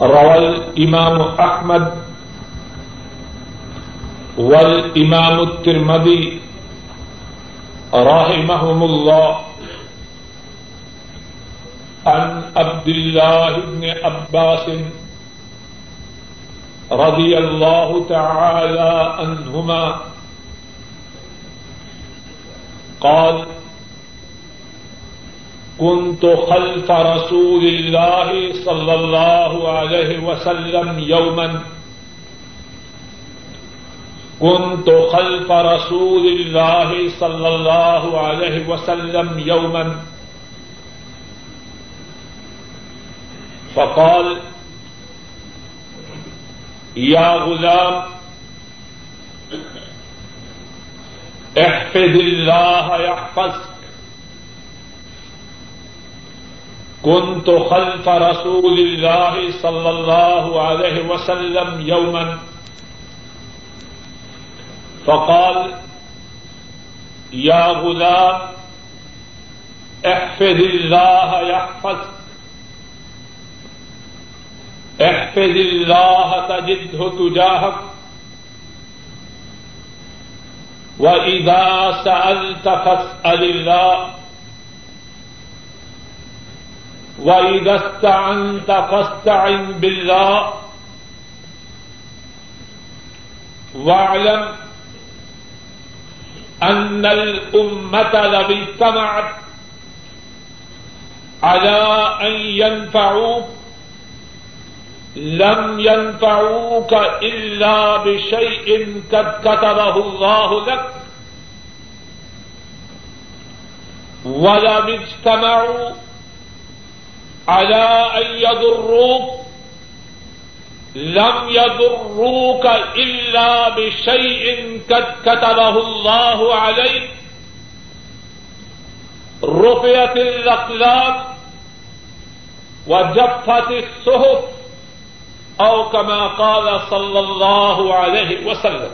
روى الإمام أحمد والإمام الترمذي رحمهم الله عن عبد الله بن عباس رضي الله تعالى عنهما قال كنت خلف رسول الله صلى الله عليه وسلم يوما. كنت خلف رسول الله صلى الله عليه وسلم يوما. فقال، يا غلام، احفظ الله، يحفظك. كنت خلف رسول الله صلى الله عليه وسلم يوما. فقال، يا غلام، احفظ الله يحفظك. احفظ الله تجده تجاهك. وإذا سألت فاسأل الله. وَإِذَا فَاسْتَعِنْ بِاللَّهِ وَاعْلَمْ أَنَّ الْأُمَّةَ لَوْ اجْتَمَعَتْ عَلَى أَنْ يَنْفَعُوكَ لم ينفعوك إلا بشيء قد كتبه الله لك ولم اجتمعوا على أن يضروك، لم يضروك إلا بشيء قد كتبه الله عليك. رفعت الأقلام وجفت الصحف، أو كما قال صلى الله عليه وسلم.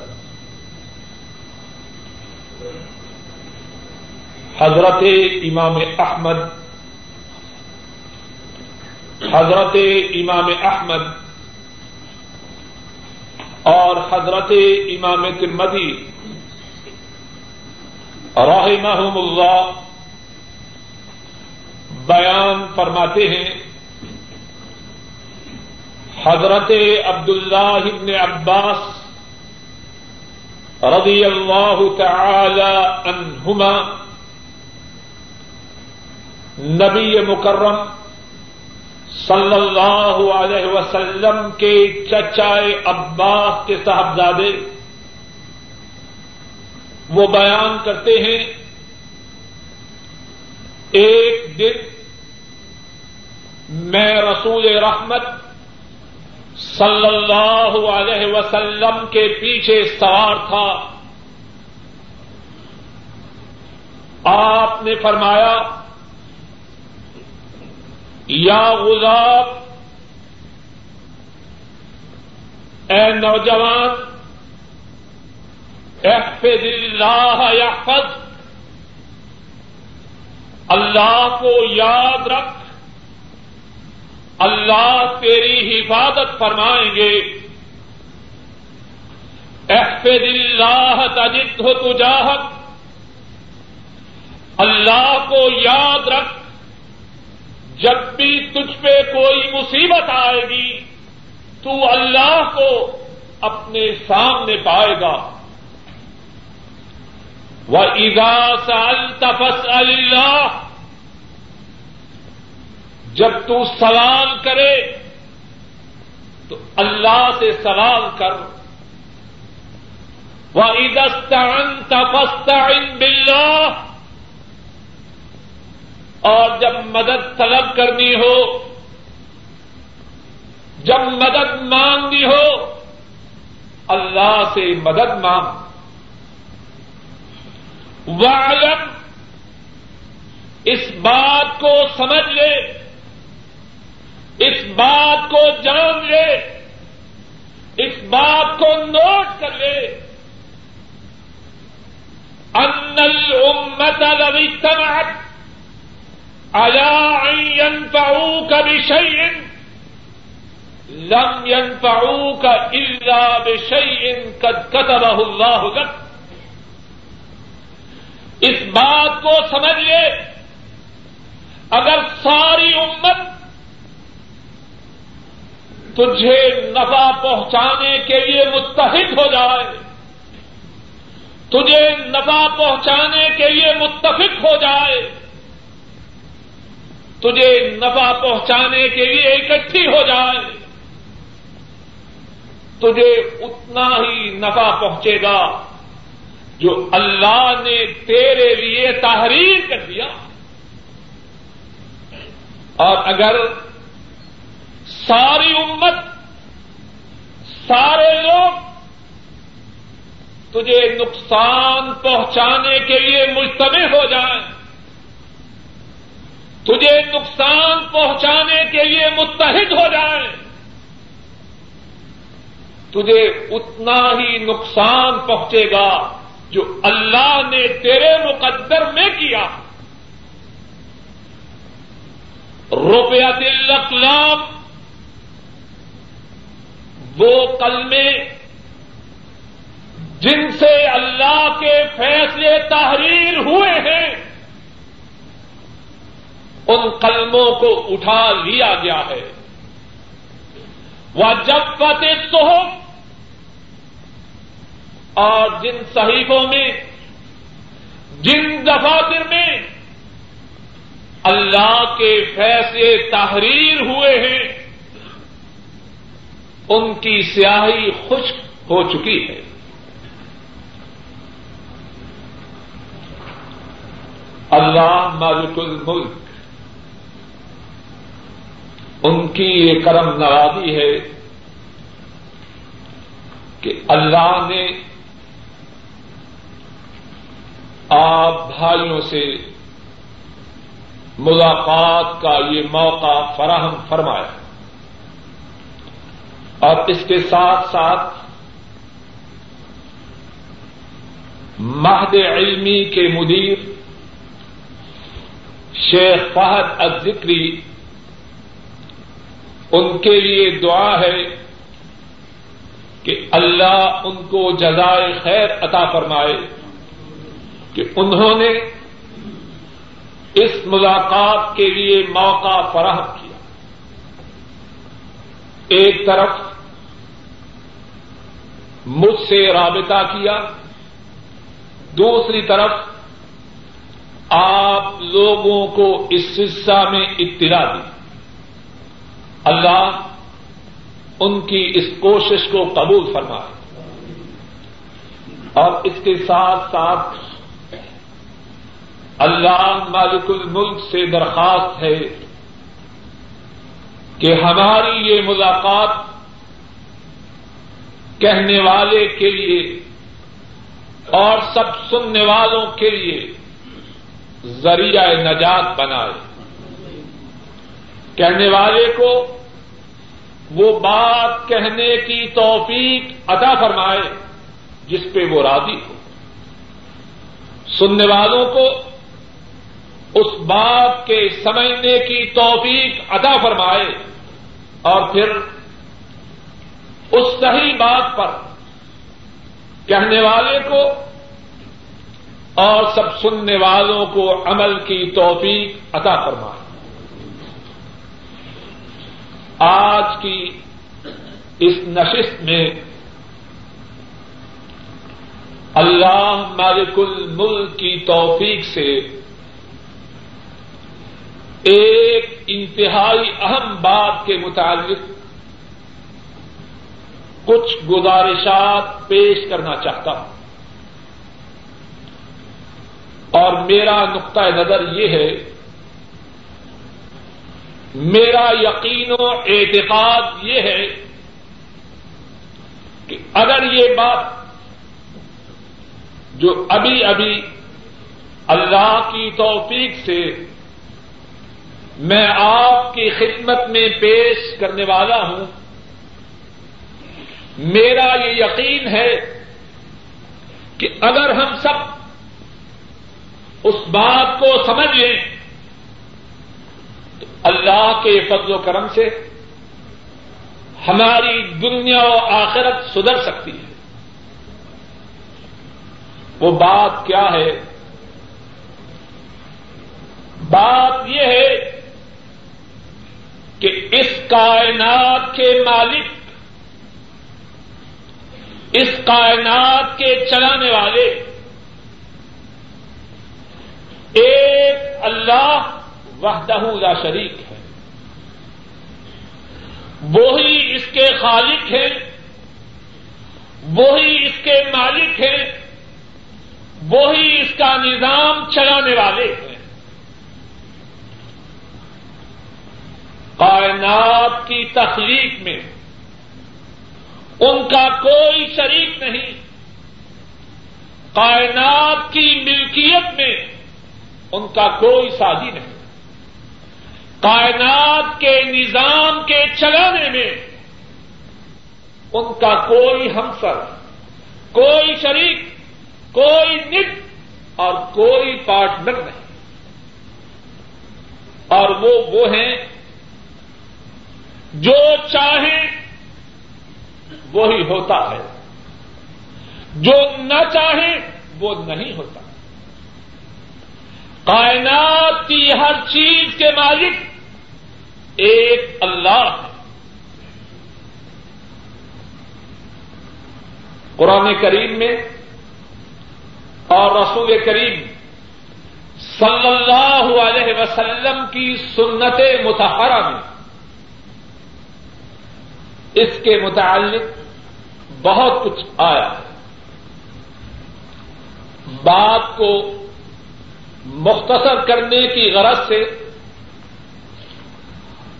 حضرت امام احمد حضرت امام احمد اور حضرت امام ترمدی رحمہم اللہ بیان فرماتے ہیں، حضرت عبداللہ ابن عباس رضی اللہ تعالی عنہما نبی مکرم صلی اللہ علیہ وسلم کے چچائے عباس کے صاحبزادے وہ بیان کرتے ہیں، ایک دن میں رسول رحمت صلی اللہ علیہ وسلم کے پیچھے سوار تھا۔ آپ نے فرمایا یا غلام اے نوجوان، احفظ اللہ یحفظ اللہ کو یاد رکھ، اللہ تیری حفاظت فرمائیں گے۔ احفظ اللہ تجد ہو تجاہت اللہ کو یاد رکھ جب بھی تجھ پہ کوئی مصیبت آئے گی، تو اللہ کو اپنے سامنے پائے گا۔ وہ ادا سال تفس اللہ جب تو سوال کرے، تو اللہ سے سوال کر۔ وہ عیدستان تفستعن باللہ اور جب مدد طلب کرنی ہو، جب مدد مانگنی ہو، اللہ سے مدد مانگ۔ وعلم، اس بات کو سمجھ لے، اس بات کو جان لے، اس بات کو نوٹ کر لے۔ ان الامت لو اجتمعت على ان ينفعوك بشيء؟ لم ينفعوك الا بشيء قد كتبه الله لك. اس بات کو سمجھ لے اگر ساری امت تجھے نفع پہنچانے کے لیے متحد ہو جائے، تجھے نفع پہنچانے کے لیے متفق ہو جائے تجھے نفع پہنچانے کے لیے اکٹھی ہو جائے۔ تجھے اتنا ہی نفع پہنچے گا جو اللہ نے تیرے لیے تحریر کر دیا۔ اور اگر ساری امت، سارے لوگ تجھے نقصان پہنچانے کے لیے مجتمع ہو جائیں۔ تجھے نقصان پہنچانے کے لیے متحد ہو جائیں تجھے اتنا ہی نقصان پہنچے گا جو اللہ نے تیرے مقدر میں کیا۔ روپیہ دل اقلام وہ کلمے جن سے اللہ کے فیصلے تحریر ہوئے ہیں۔ ان قلموں کو اٹھا لیا گیا ہے۔ وہ جب فتح تو اور جن صحیفوں میں، جن دفاتر میں اللہ کے فیصلے تحریر ہوئے ہیں، ان کی سیاہی خشک ہو چکی ہے۔ اللہ مالک الملک۔ ان کی یہ کرم نوازی ہے کہ اللہ نے آپ بھائیوں سے ملاقات کا یہ موقع فراہم فرمایا اور اس کے ساتھ ساتھ مہد علمی کے مدیر شیخ فہد الذکری ان کے لیے دعا ہے کہ اللہ ان کو جزائے خیر عطا فرمائے کہ انہوں نے اس ملاقات کے لیے موقع فراہم کیا۔ ایک طرف مجھ سے رابطہ کیا، دوسری طرف آپ لوگوں کو اس سلسلہ میں اطلاع دی۔ اللہ ان کی اس کوشش کو قبول فرمائے اور اس کے ساتھ ساتھ اللہ مالک الملک سے درخواست ہے کہ ہماری یہ ملاقات کہنے والے کے لیے اور سب سننے والوں کے لیے ذریعہ نجات بنائے۔ کہنے والے کو وہ بات کہنے کی توفیق ادا فرمائے جس پہ وہ راضی ہو۔ سننے والوں کو اس بات کے سمجھنے کی توفیق ادا فرمائے اور پھر اس صحیح بات پر کہنے والے کو اور سب سننے والوں کو عمل کی توفیق عطا فرمائے۔ آج کی اس نشست میں اللہ مالک الملک کی توفیق سے ایک انتہائی اہم بات کے متعلق کچھ گزارشات پیش کرنا چاہتا ہوں۔ اور میرا نقطۂ نظر یہ ہے میرا یقین و اعتقاد یہ ہے کہ اگر یہ بات جو ابھی ابھی اللہ کی توفیق سے میں آپ کی خدمت میں پیش کرنے والا ہوں، میرا یہ یقین ہے کہ اگر ہم سب اس بات کو سمجھ لیں اللہ کے فضل و کرم سے ہماری دنیا و آخرت سدھر سکتی ہے۔ وہ بات کیا ہے؟ بات یہ ہے کہ اس کائنات کے مالک، اس کائنات کے چلانے والے، ایک اللہ وحدہ لا شریک ہے۔ وہی اس کے خالق ہیں۔ وہی اس کے مالک ہیں۔ وہی اس کا نظام چلانے والے ہیں۔ کائنات کی تخلیق میں ان کا کوئی شریک نہیں۔ کائنات کی ملکیت میں ان کا کوئی سازی نہیں۔ کائنات کے نظام کے چلانے میں ان کا کوئی ہمسر، کوئی شریک، کوئی نت اور کوئی پارٹنر نہیں۔ اور وہ وہ ہیں جو چاہیں وہی ہوتا ہے۔ جو نہ چاہے وہ نہیں ہوتا۔ کائنات کی ہر چیز کے مالک ایک اللہ ہے قرآن کریم میں اور رسول کریم صلی اللہ علیہ وسلم کی سنت متحرہ میں اس کے متعلق بہت کچھ آیا بات کو مختصر کرنے کی غرض سے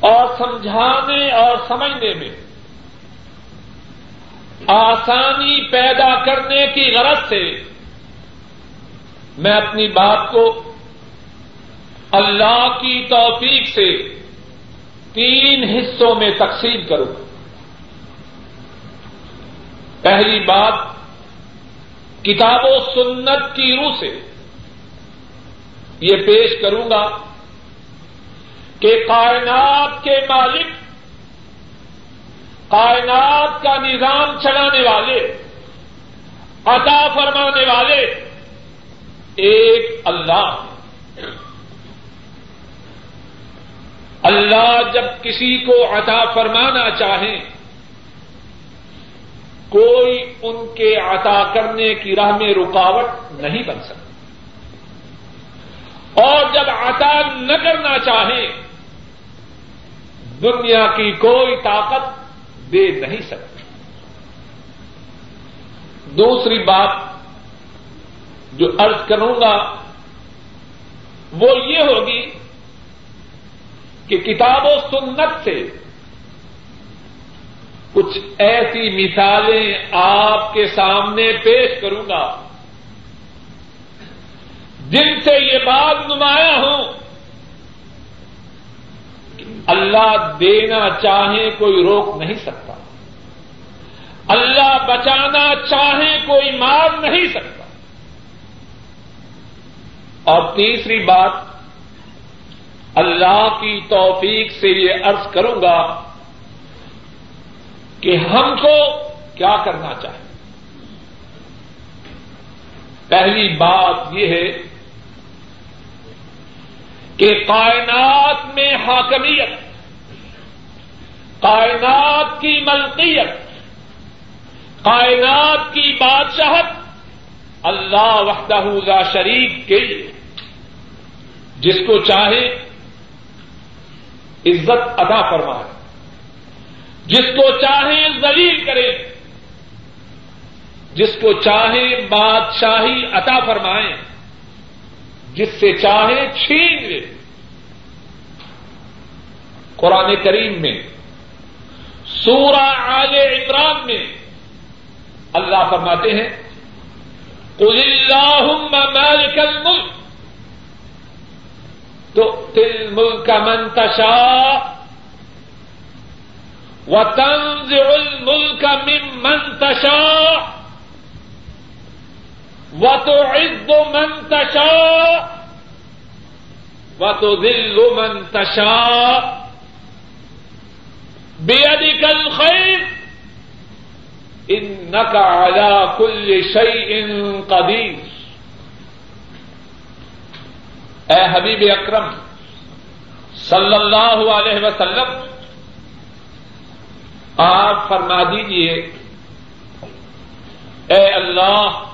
اور سمجھانے اور سمجھنے میں آسانی پیدا کرنے کی غرض سے میں اپنی بات کو اللہ کی توفیق سے تین حصوں میں تقسیم کروں۔ پہلی بات، کتاب و سنت کی روح سے یہ پیش کروں گا۔ کہ کائنات کے مالک، کائنات کا نظام چلانے والے، عطا فرمانے والے ایک اللہ۔ اللہ جب کسی کو عطا فرمانا چاہیں، کوئی ان کے عطا کرنے کی راہ میں رکاوٹ نہیں بن سکتی۔ اور جب عطا نہ کرنا چاہیں دنیا کی کوئی طاقت دے نہیں سکتی۔ دوسری بات جو ارض کروں گا، وہ یہ ہوگی کہ کتاب و سنت سے کچھ ایسی مثالیں آپ کے سامنے پیش کروں گا، جن سے یہ بات نمایاں ہوں۔ اللہ دینا چاہے کوئی روک نہیں سکتا۔ اللہ بچانا چاہے کوئی مار نہیں سکتا۔ اور تیسری بات، اللہ کی توفیق سے یہ عرض کروں گا کہ ہم کو کیا کرنا چاہیے۔ پہلی بات یہ ہے کہ کائنات میں حاکمیت، کائنات کی ملکیت، کائنات کی بادشاہت، اللہ وحدہ لا شریف کے لیے۔ جس کو چاہے عزت ادا فرمائے۔ جس کو چاہے ذلیل کرے۔ جس کو چاہے بادشاہی عطا فرمائیں جس سے چاہے چھین لے۔ قرآن کریم میں، سورہ آل عمران میں اللہ فرماتے ہیں، قل اللہم مالک الملک تو تل ملک من تشاء وتنزع الملك ممن تشاء۔ و تو عز من تشا و تو دل من تشا بے کل خیر ان نقا کل شعی ان قدیم اے حبیب اکرم صلی اللہ علیہ وسلم، آپ فرما دیجیے اے اللہ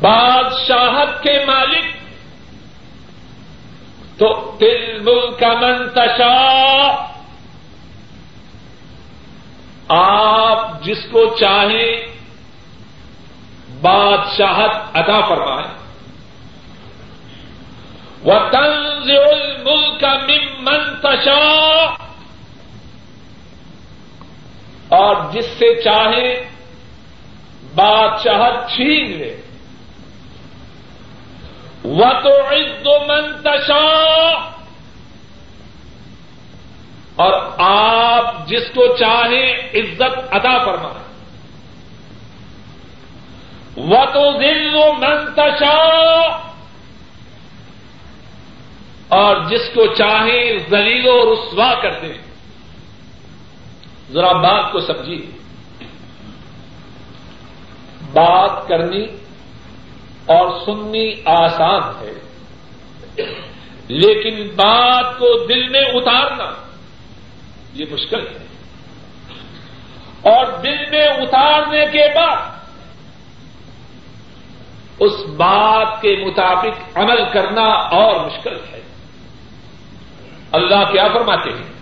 بادشاہت کے مالک تو دل ملک منتشا آپ جس کو چاہیں بادشاہت ادا فرمائیں۔ وہ تنز الملک من منتشا اور جس سے چاہیں بادشاہت چھین لے۔ وہ تو عز منتشا اور آپ جس کو چاہیں عزت ادا فرمائیں۔ وہ تو دل و منتشا اور جس کو چاہیں زلیل و رسوا کر دیں ذرا بات کو سمجھیے۔ بات کرنی اور سننی آسان ہے۔ لیکن بات کو دل میں اتارنا یہ مشکل ہے۔ اور دل میں اتارنے کے بعد اس بات کے مطابق عمل کرنا اور مشکل ہے۔ اللہ کیا فرماتے ہیں؟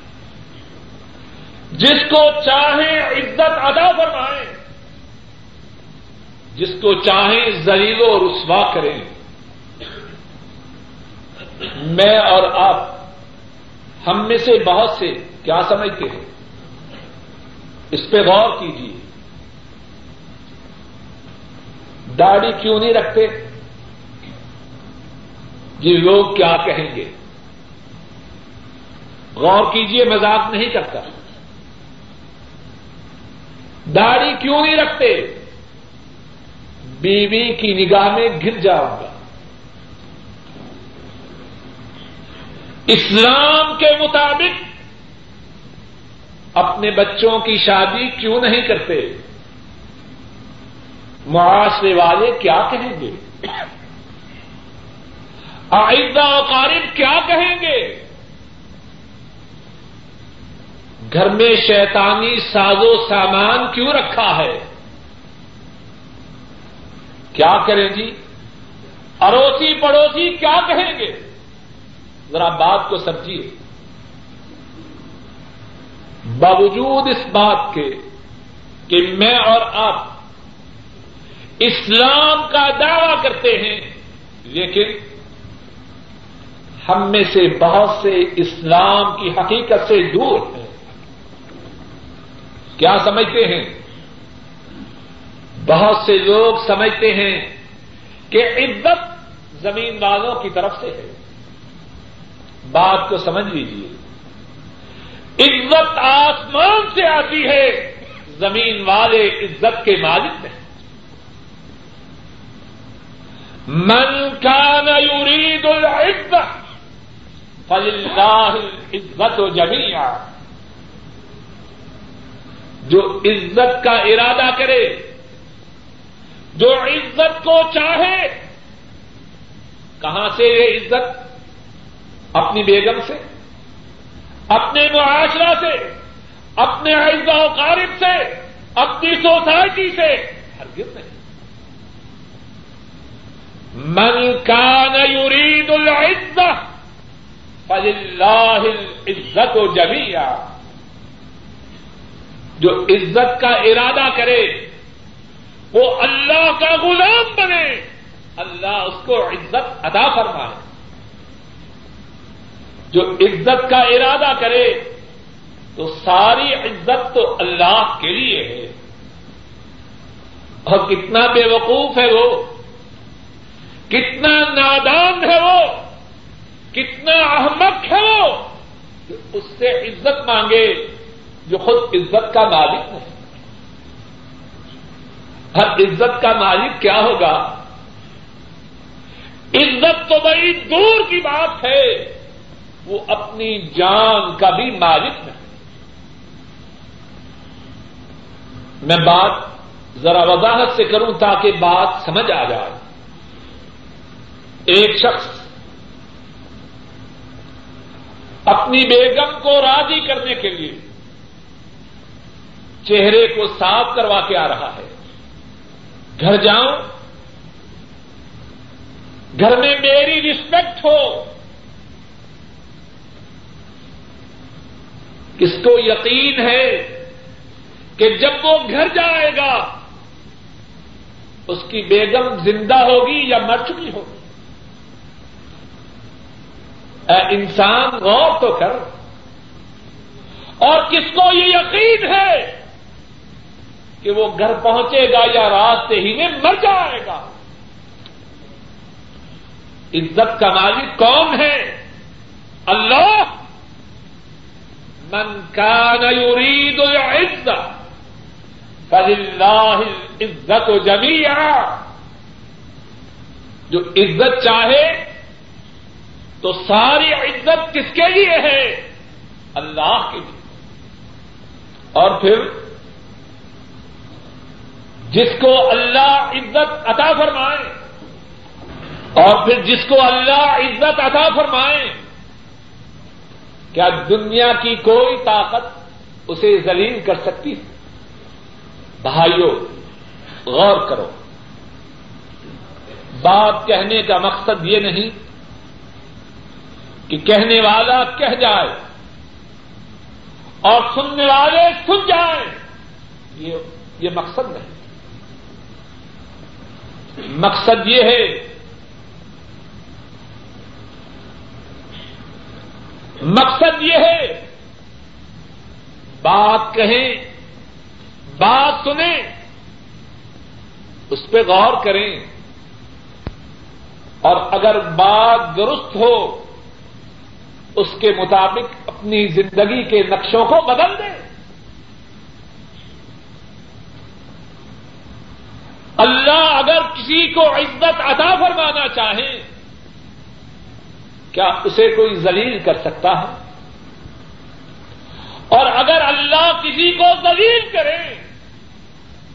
جس کو چاہیں عزت ادا فرمائیں جس کو چاہیں زلیل و رسوا کریں۔ میں اور آپ، ہم میں سے بہت سے، کیا سمجھتے ہیں؟ اس پہ غور کیجیے۔ داڑھی کیوں نہیں رکھتے؟ یہ لوگ کیا کہیں گے؟ غور کیجیے، مذاق نہیں کرتا۔ داڑھی کیوں نہیں رکھتے؟ بیوی کی نگاہ میں گر جاؤں گا۔ اسلام کے مطابق اپنے بچوں کی شادی کیوں نہیں کرتے؟ معاشرے والے کیا کہیں گے؟ آئندہ قارب کیا کہیں گے؟ گھر میں شیطانی ساز و سامان کیوں رکھا ہے؟ کیا کریں جی؟ اڑوسی پڑوسی کیا کہیں گے؟ ذرا بات کو سمجھیے۔ باوجود اس بات کے کہ میں اور آپ اسلام کا دعوی کرتے ہیں، لیکن ہم میں سے بہت سے اسلام کی حقیقت سے دور ہیں۔ کیا سمجھتے ہیں؟ بہت سے لوگ سمجھتے ہیں کہ عزت زمین والوں کی طرف سے ہے۔ بات کو سمجھ لیجیے عزت آسمان سے آتی ہے، زمین والے عزت کے مالک ہیں۔ من کان یرید العزت فللہ عزت و جو عزت کا ارادہ کرے جو عزت کو چاہے، کہاں سے یہ عزت؟ اپنی بیگم سے، اپنے معاشرہ سے، اپنے اعزا و قارب سے، اپنی سوسائٹی سے، ہرگز نہیں۔ من کان یرید العزت، فللہ العزت و جمیا جو عزت کا ارادہ کرے وہ اللہ کا غلام بنے۔ اللہ اس کو عزت ادا فرمائے۔ جو عزت کا ارادہ کرے، تو ساری عزت تو اللہ کے لیے ہے۔ اور کتنا بے وقوف ہے وہ۔ کتنا نادان ہے وہ۔ کتنا احمد ہے وہ۔ کہ اس سے عزت مانگے، جو خود عزت کا مالک نہیں ہر عزت کا مالک کیا ہوگا؟ عزت تو بڑی دور کی بات ہے، وہ اپنی جان کا بھی مالک نہیں۔ میں بات ذرا وضاحت سے کروں تاکہ بات سمجھ آ جائے۔ ایک شخص اپنی بیگم کو راضی کرنے کے لیے چہرے کو صاف کروا کے آ رہا ہے۔ گھر جاؤں گھر میں میری رسپیکٹ ہو۔ کس کو یقین ہے کہ جب وہ گھر جائے گا، اس کی بیگم زندہ ہوگی یا مر چکی ہوگی۔ اے انسان، غور تو کر۔ اور کس کو یہ یقین ہے؟ کہ وہ گھر پہنچے گا یا راستے ہی میں مر جائے گا۔ عزت کا مالک کون ہے؟ اللہ۔ من کان یرید العزت، فللہ عزت و جو عزت چاہے تو ساری عزت کس کے لیے ہے؟ اللہ کے لیے۔ اور پھر جس کو اللہ عزت عطا فرمائے اور پھر جس کو اللہ عزت عطا فرمائے، کیا دنیا کی کوئی طاقت اسے ذلیل کر سکتی ہے؟ بھائیوں غور کرو۔ بات کہنے کا مقصد یہ نہیں کہ کہنے والا کہہ جائے اور سننے والے سن جائیں۔ یہ یہ مقصد نہیں۔ مقصد یہ ہے مقصد یہ ہے بات کہیں، بات سنیں، اس پہ غور کریں۔ اور اگر بات درست ہو، اس کے مطابق اپنی زندگی کے نقشوں کو بدل دیں۔ اللہ اگر کسی کو عزت عطا فرمانا چاہے، کیا اسے کوئی ذلیل کر سکتا ہے؟ اور اگر اللہ کسی کو ذلیل کرے،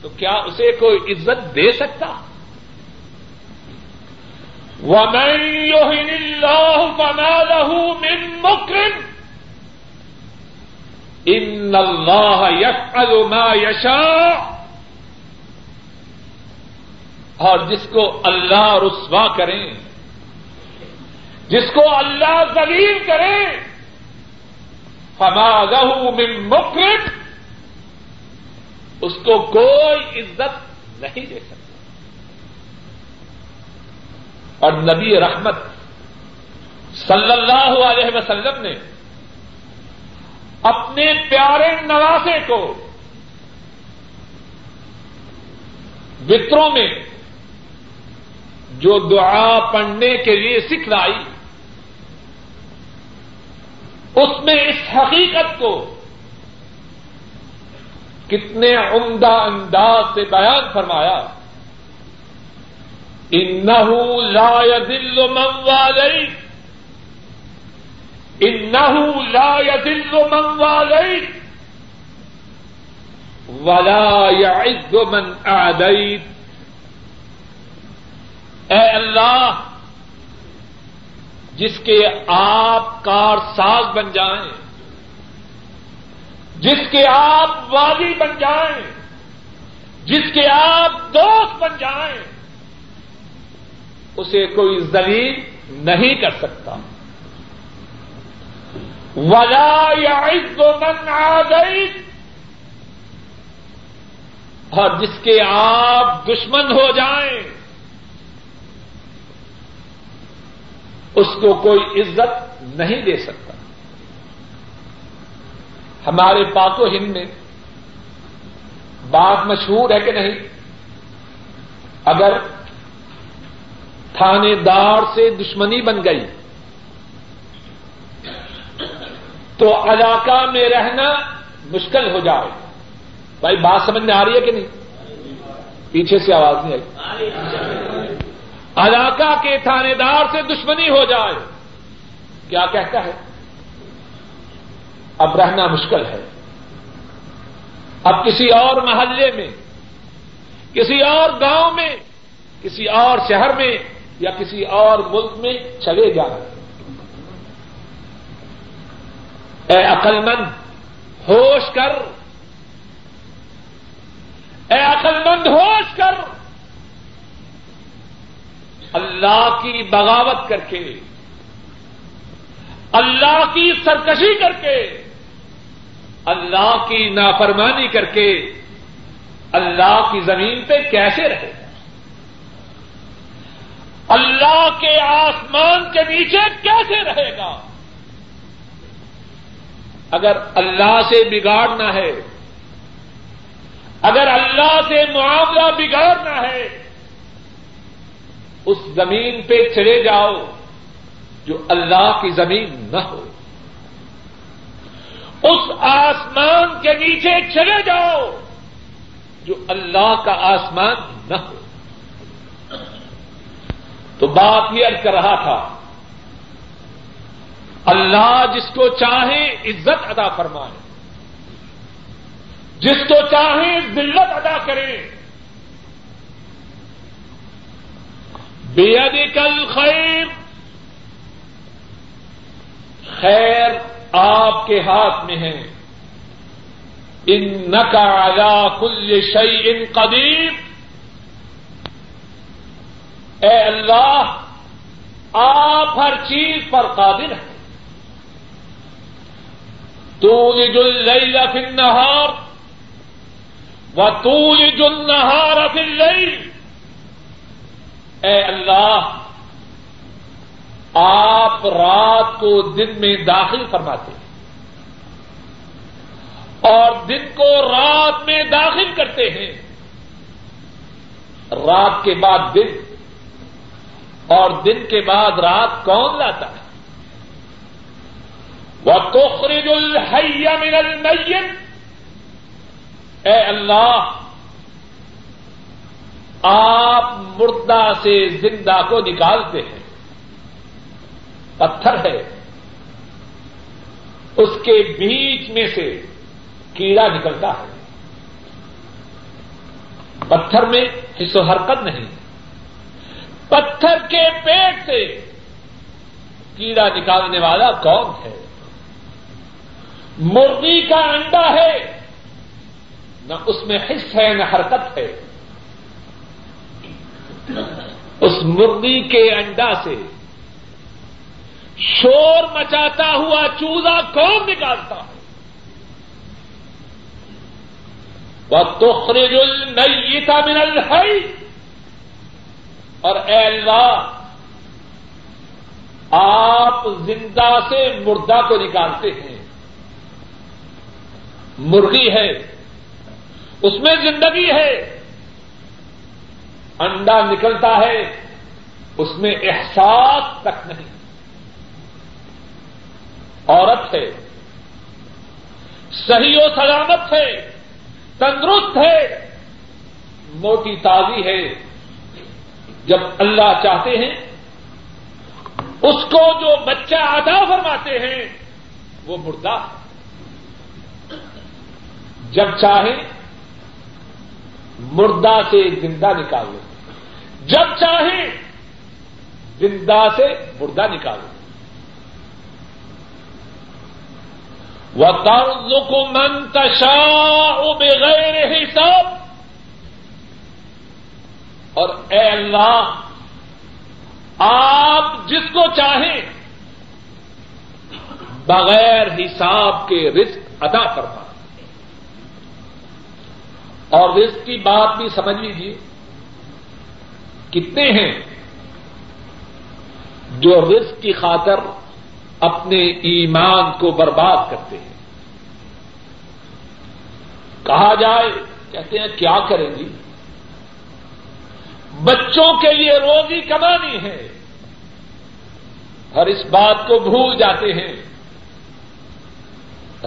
تو کیا اسے کوئی عزت دے سکتا؟ وَمَن يُهِنِ اللَّهُ فَمَا لَهُ مِن مُكْرٍ إِنَّ اللَّهَ يَفْعَلُ مَا يَشَاءُ اور جس کو اللہ رسوا کریں، جس کو اللہ ذلیل کرے فما لَهُ مِن مُكْرٍ اس کو کوئی عزت نہیں دے سکتا۔ اور نبی رحمت صلی اللہ علیہ وسلم نے اپنے پیارے نواسے کو وطروں میں جو دعا پڑھنے کے لیے سکھلائی۔ اس میں اس حقیقت کو کتنے عمدہ انداز سے بیان فرمایا۔ انہو لا يذل من واليت لا يذل من واليت ولا يعز من آدیت۔ اے اللہ، جس کے آپ کار ساز بن جائیں، جس کے آپ والی بن جائیں، جس کے آپ دوست بن جائیں، اسے کوئی زلیل نہیں کر سکتا۔ ولا یا عز من آدیت اور جس کے آپ دشمن ہو جائیں اس کو کوئی عزت نہیں دے سکتا۔ ہمارے پاک و ہند میں بات مشہور ہے کہ نہیں؟ اگر تھانے دار سے دشمنی بن گئی، تو علاقہ میں رہنا مشکل ہو جائے۔ بھائی، بات سمجھ میں آ رہی ہے کہ نہیں؟ پیچھے سے آواز نہیں آئی۔ علاقہ کے تھانے دار سے دشمنی ہو جائے۔ کیا کہتا ہے؟ اب رہنا مشکل ہے۔ اب کسی اور محلے میں، کسی اور گاؤں میں، کسی اور شہر میں یا کسی اور ملک میں چلے جانا اے عقل مند، ہوش کر۔ اے عقل مند، ہوش کر۔ اللہ کی بغاوت کر کے، اللہ کی سرکشی کر کے، اللہ کی نافرمانی کر کے، اللہ کی زمین پہ کیسے رہے؟ اللہ کے آسمان کے نیچے کیسے رہے گا؟ اگر اللہ سے بگاڑنا ہے، اگر اللہ سے معاملہ بگاڑنا ہے اس زمین پہ چلے جاؤ جو اللہ کی زمین نہ ہو۔ اس آسمان کے نیچے چلے جاؤ جو اللہ کا آسمان نہ ہو۔ تو بات یہ کر رہا تھا، اللہ جس کو چاہے عزت ادا فرمائے، جس کو چاہے ذلت ادا کرے کل خیر خیر آپ کے ہاتھ میں ہے۔ ان نقا کل شعی ان قدیم اے اللہ، آپ ہر چیز پر قادر ہیں۔ تو اللیل فی النہار و تولج النہار فی اللیل اے اللہ، آپ رات کو دن میں داخل فرماتے ہیں اور دن کو رات میں داخل کرتے ہیں۔ رات کے بعد دن اور دن کے بعد رات کون لاتا ہے؟ وہ توخرج الحی من المیت اے اللہ آپ مردہ سے زندہ کو نکالتے ہیں۔ پتھر ہے۔ اس کے بیچ میں سے کیڑا نکلتا ہے۔ پتھر میں حص و حرکت نہیں۔ پتھر کے پیٹ سے کیڑا نکالنے والا کون ہے؟ مرغی کا انڈا ہے۔ نہ اس میں حص ہے، نہ حرکت ہے۔ اس مرغی کے انڈا سے شور مچاتا ہوا چوزا کون نکالتا ہے؟ تخرج المیتا من الحی اور اے اللہ، آپ زندہ سے مردہ کو نکالتے ہیں۔ مرغی ہے، اس میں زندگی ہے۔ انڈا نکلتا ہے، اس میں احساس تک نہیں۔ عورت ہے، صحیح و سلامت ہے، تندرست ہے، موٹی تازی ہے۔ جب اللہ چاہتے ہیں، اس کو جو بچہ ادا فرماتے ہیں، وہ مردہ جب چاہیں، مردہ سے زندہ نکالو جب چاہیں زندہ سے مردہ نکالو۔ وہ کو منتشا بغیر حساب۔ اور اے اللہ، آپ جس کو چاہیں بغیر حساب کے رزق ادا کرنا اور رزق کی بات بھی سمجھ لیجیے کتنے ہیں جو رزق کی خاطر اپنے ایمان کو برباد کرتے ہیں؟ کہا جائے، کہتے ہیں، کیا کریں گی بچوں کے لیے روزی کمانی ہے۔ اور اس بات کو بھول جاتے ہیں۔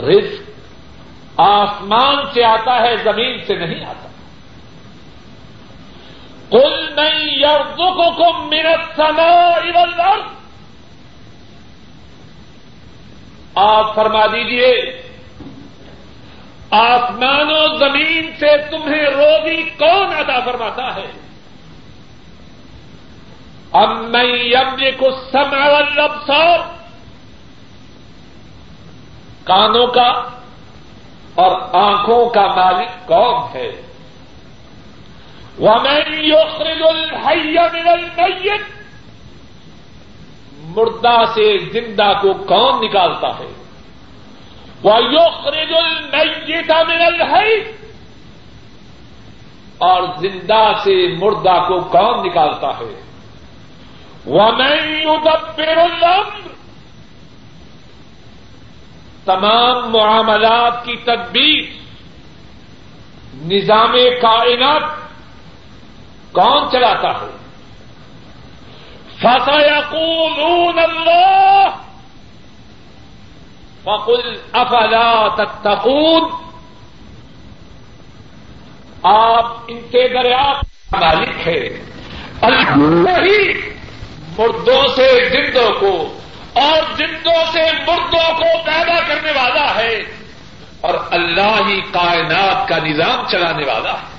رزق آسمان سے آتا ہے، زمین سے نہیں آتا۔ کل نہیں یا کو میرت سنا آپ فرما دیجیے، آسمان و زمین سے تمہیں روزی کون ادا فرماتا ہے؟ اب میں یم کو سمع والابصار؟ کانوں کا اور آنکھوں کا مالک کون ہے؟ ومن يخرج الحي من المیت مردہ سے زندہ کو کون نکالتا ہے؟ وہ یوخرج المیت من الحی اور زندہ سے مردہ کو کون نکالتا ہے؟ وہ میں الامر تمام معاملات کی تدبیر، نظام کائنات کون چلاتا ہے فسيقولون الله فقل افلا تتقون آپ ان کے دریافت مالک ہے اللہ ہی مردوں سے زندوں کو اور زندوں سے مردوں کو پیدا کرنے والا ہے اور اللہ ہی کائنات کا نظام چلانے والا ہے۔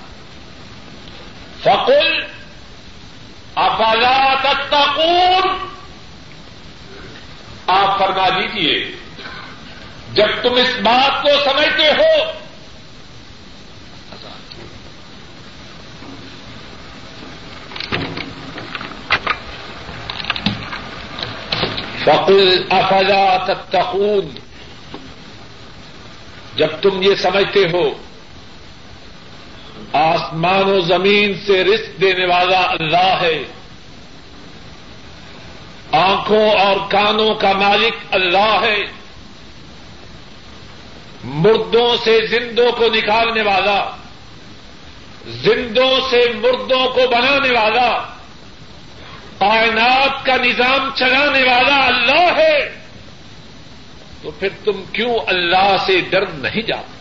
فقل افلا تتقون؟ آپ فرما دیجیے جب تم اس بات کو سمجھتے ہو، فقل افلا تتقون؟ جب تم یہ سمجھتے ہو آسمان و زمین سے رزق دینے والا اللہ ہے۔ آنکھوں اور کانوں کا مالک اللہ ہے۔ مردوں سے زندوں کو نکالنے والا، زندوں سے مردوں کو بنانے والا، کائنات کا نظام چلانے والا اللہ ہے۔ تو پھر تم کیوں اللہ سے ڈر نہیں جاتے؟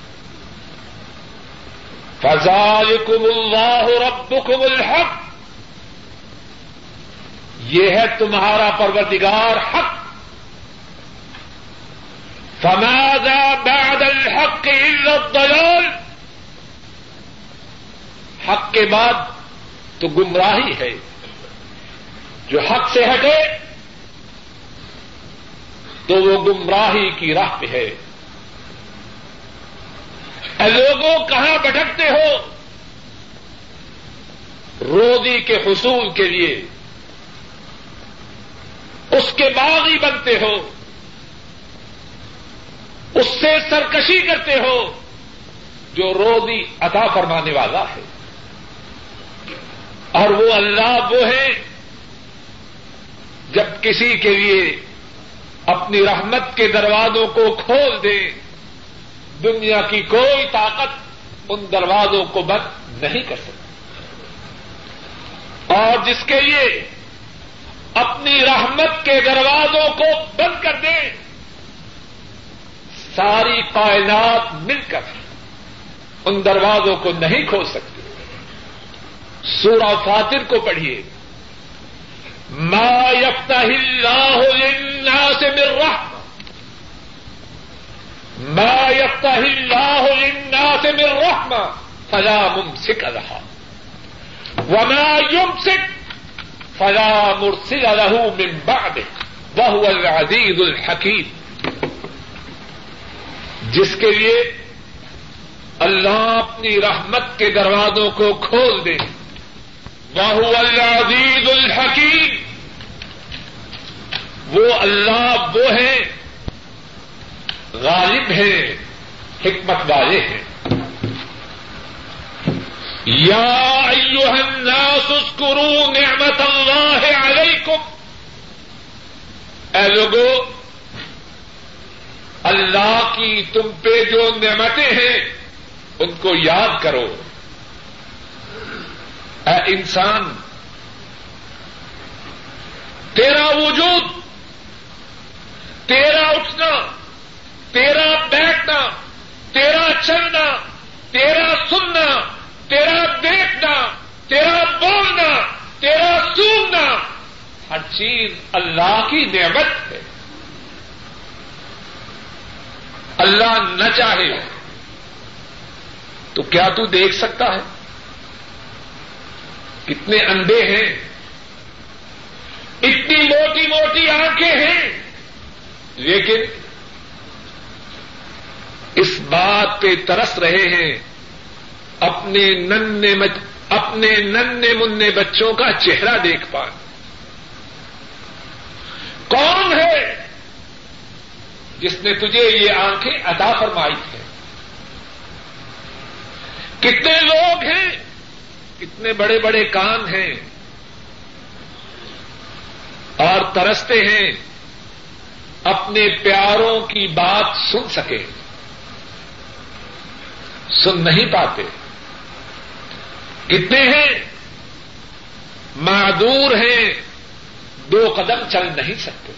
فضالکم اللہ ربکم الحق۔ یہ ہے تمہارا پروردگار حق۔ فماذا بعد الحق الا الضلال۔ حق کے بعد تو گمراہی ہے۔ جو حق سے ہٹے تو وہ گمراہی کی راہ پہ ہے۔ اے لوگوں کہاں بھٹکتے ہو؟ روزی کے حصول کے لیے۔ اس کے باغی بنتے ہو۔ اس سے سرکشی کرتے ہو۔ جو روزی عطا فرمانے والا ہے۔ اور وہ اللہ وہ ہے۔ جب کسی کے لیے اپنی رحمت کے دروازوں کو کھول دے۔ دنیا کی کوئی طاقت ان دروازوں کو بند نہیں کر سکتی۔ اور جس کے لیے اپنی رحمت کے دروازوں کو بند کر دیں ساری کائنات مل کر ان دروازوں کو نہیں کھول سکتی۔ سورہ فاتر کو پڑھیے۔ ما يفتح اللہ للناس من رحمة ما يفتح الله للناس من رحمة فلا ممسك لها. وما يمسك فلا مرسل له من بعده. وهو العزيز الحكيم. جس کے لیے اللہ اپنی رحمت کے دروازوں کو کھول دے. وہ العزیز الحکیم وہ اللہ وہ ہے غالب ہیں حکمت والے ہیں۔ یا ایوہ الناس اذکروا نعمت اللہ علیکم۔ اے لوگو، اللہ کی تم پہ جو نعمتیں ہیں، ان کو یاد کرو۔ اے انسان، تیرا وجود، تیرا اٹھنا تیرا بیٹھنا، تیرا چلنا، تیرا سننا، تیرا دیکھنا، تیرا بولنا، تیرا سوننا ہر چیز اللہ کی نعمت ہے۔ اللہ نہ چاہے تو کیا تو دیکھ سکتا ہے؟ کتنے انڈے ہیں، اتنی موٹی موٹی آنکھیں ہیں، لیکن بات پہ ترس رہے ہیں۔ اپنے ننے اپنے ننے مننے بچوں کا چہرہ دیکھ پائیں کون ہے جس نے تجھے یہ آنکھیں ادا فرمائی ہے کتنے لوگ ہیں؟ کتنے بڑے بڑے کام ہیں؟ اور ترستے ہیں، اپنے پیاروں کی بات سن سکے۔ سن نہیں پاتے۔ کتنے ہیں؟ معدور ہیں۔ دو قدم چل نہیں سکتے۔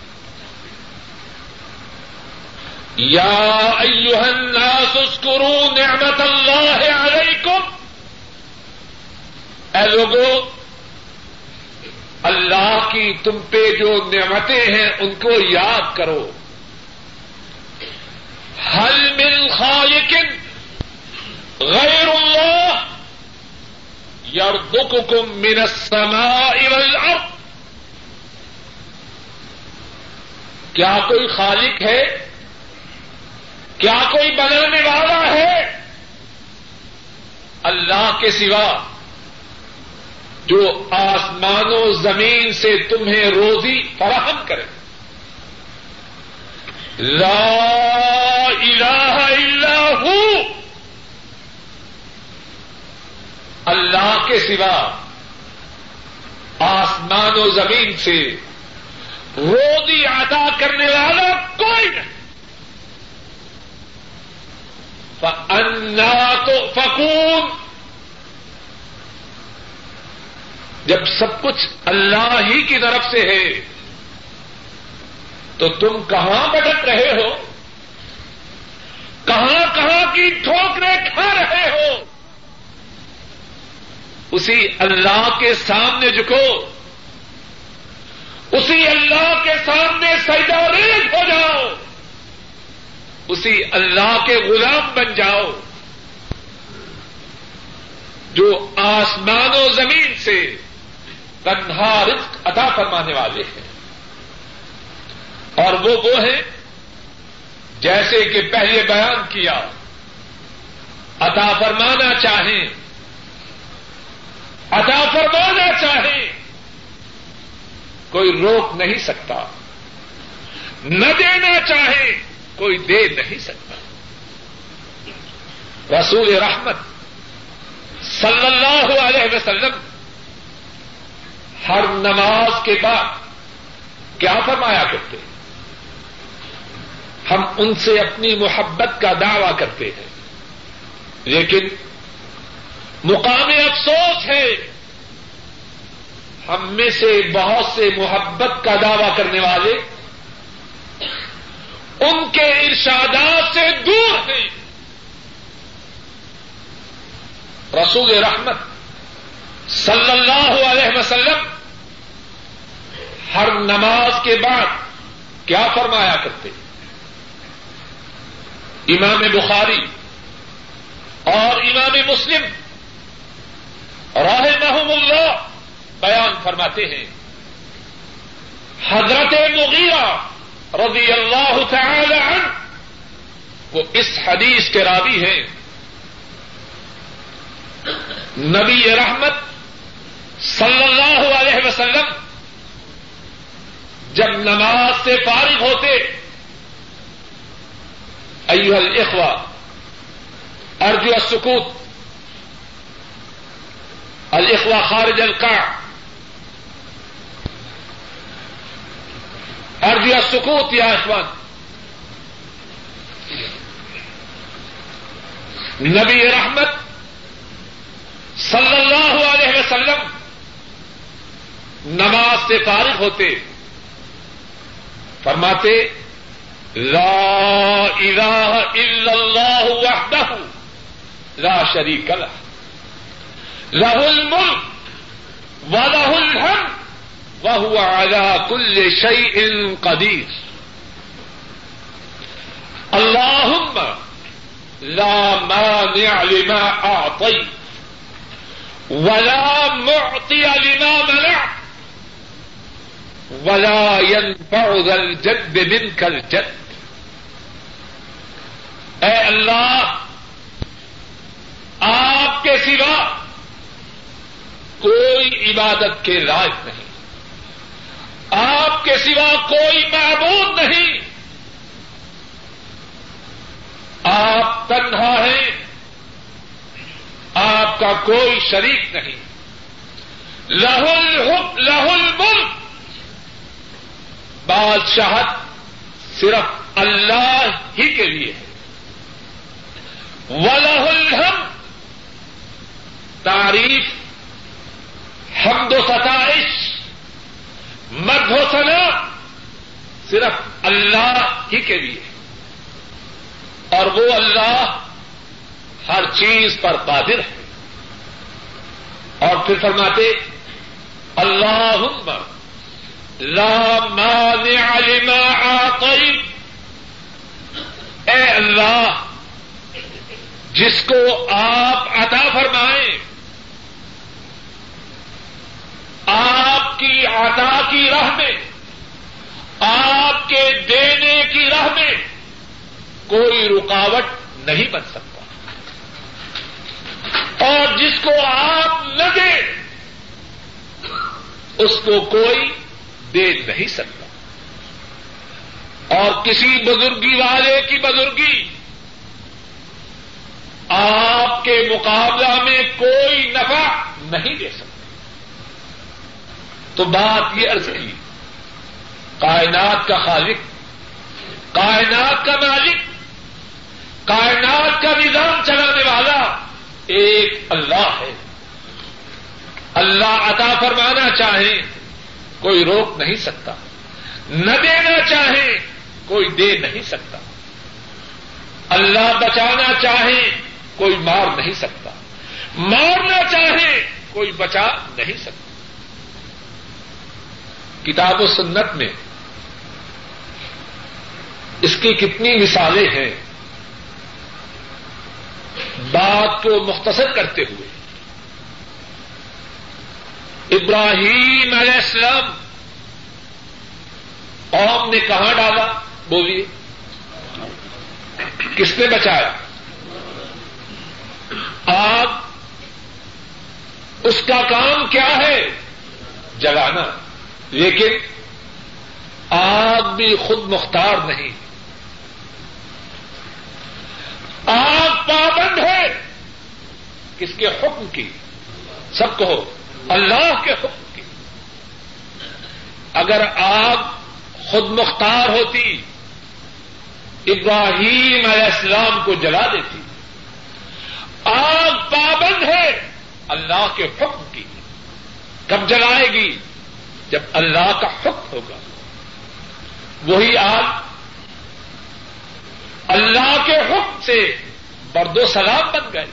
یا ایوہ الناس اسکروا نعمت اللہ علیکم۔ اے لوگو، اللہ کی تم پہ جو نعمتیں ہیں ان کو یاد کرو۔ حل من خالق غیر اللہ یرزقکم من السماء والارض۔ کیا کوئی خالق ہے؟ کیا کوئی بنانے والا ہے؟ اللہ کے سوا جو آسمان و زمین سے تمہیں روزی فراہم کرے۔ لا الہ الا ہو۔ اللہ کے سوا آسمان و زمین سے روزی ادا کرنے والا کوئی نہیں۔ تو فکون جب سب کچھ اللہ ہی کی طرف سے ہے، تو تم کہاں بٹک رہے ہو؟ کہاں کہاں کی ٹھوکریں کھا رہے ہو؟ اسی اللہ کے سامنے جھکو۔ اسی اللہ کے سامنے سیداریز ہو جاؤ۔ اسی اللہ کے غلام بن جاؤ۔ جو آسمان و زمین سے تنہا رزق عطا فرمانے والے ہیں۔ اور وہ وہ ہیں جیسے کہ پہلے بیان کیا، عطا فرمانا چاہیں۔ عطا فرمانا چاہیں کوئی روک نہیں سکتا۔ نہ دینا چاہے، کوئی دے نہیں سکتا۔ رسول رحمت صلی اللہ علیہ وسلم ہر نماز کے بعد کیا فرمایا کرتے ہیں؟ ہم ان سے اپنی محبت کا دعوی کرتے ہیں۔ لیکن مقام افسوس ہے۔ ہم میں سے بہت سے محبت کا دعوی کرنے والے ان کے ارشادات سے دور ہیں۔ رسول رحمت صلی اللہ علیہ وسلم ہر نماز کے بعد کیا فرمایا کرتے؟ امام بخاری اور امام مسلم راہ محم اللہ، بیان فرماتے ہیں۔ حضرت مغیرہ رضی اللہ تعالی عنہ وہ اس حدیث کے راوی ہیں۔ نبی رحمت صلی اللہ علیہ وسلم جب نماز سے فارغ ہوتے ایوہ الاخوہ، ارجو السکوت الاخوہ خارج القاع. ارجیا سکوت یا اخوان نبی رحمت صلی اللہ علیہ وسلم نماز سے فارغ ہوتے، فرماتے، لا الہ الا اللہ وحدہ لا شریک لہ لہ الملک ولہ الحمد وہ على كل شيء قدير اللهم لا مانع لما اعطيت ولا معطي لما منعت ولا ينفع ذا الجد منك الجد اے اللہ، آپ کے سوا کوئی عبادت کے لائق نہیں۔ آپ کے سوا کوئی معبود نہیں۔ آپ تنہا ہیں۔ آپ کا کوئی شریک نہیں۔ لہ الحب لہ بادشاہت صرف اللہ ہی کے لیے ہے۔ ولہ الحم تعریف حمد و ستائش مد و سنا صرف اللہ ہی کے لیے۔ اور وہ اللہ ہر چیز پر قادر ہے۔ اور پھر فرماتے اللہ لا مانع لما آقیب اے اللہ، جس کو آپ عطا فرمائیں آپ کی عطا کی راہ میں، آپ کے دینے کی راہ میں کوئی رکاوٹ نہیں بن سکتا۔ اور جس کو آپ نہ دیں اس کو کوئی دے نہیں سکتا۔ اور کسی بزرگی والے کی بزرگی، آپ کے مقابلہ میں کوئی نفع نہیں دے سکتا۔ تو بات یہ عرض کی، کائنات کا خالق، کائنات کا مالک، کائنات کا نظام چلانے والا ایک اللہ ہے۔ اللہ عطا فرمانا چاہے کوئی روک نہیں سکتا، نہ دینا چاہے کوئی دے نہیں سکتا۔ اللہ بچانا چاہے کوئی مار نہیں سکتا، مارنا چاہے کوئی بچا نہیں سکتا۔ کتاب و سنت میں اس کی کتنی مثالیں ہیں، بات کو مختصر کرتے ہوئے۔ ابراہیم علیہ السلام، قوم نے کہاں ڈالا؟ بولیے۔ کس نے بچایا؟ آگ، اس کا کام کیا ہے؟ جلانا۔ لیکن آگ بھی خود مختار نہیں۔ آگ پابند ہے کس کے حکم کی؟ سب کو اللہ کے حکم کی۔ اگر آگ خود مختار ہوتی، ابراہیم علیہ السلام کو جلا دیتی۔ آگ پابند ہے اللہ کے حکم کی۔ کب جلائے گی؟ جب اللہ کا حکم ہوگا۔ وہی آگ اللہ کے حکم سے برد و سلام بن گئے۔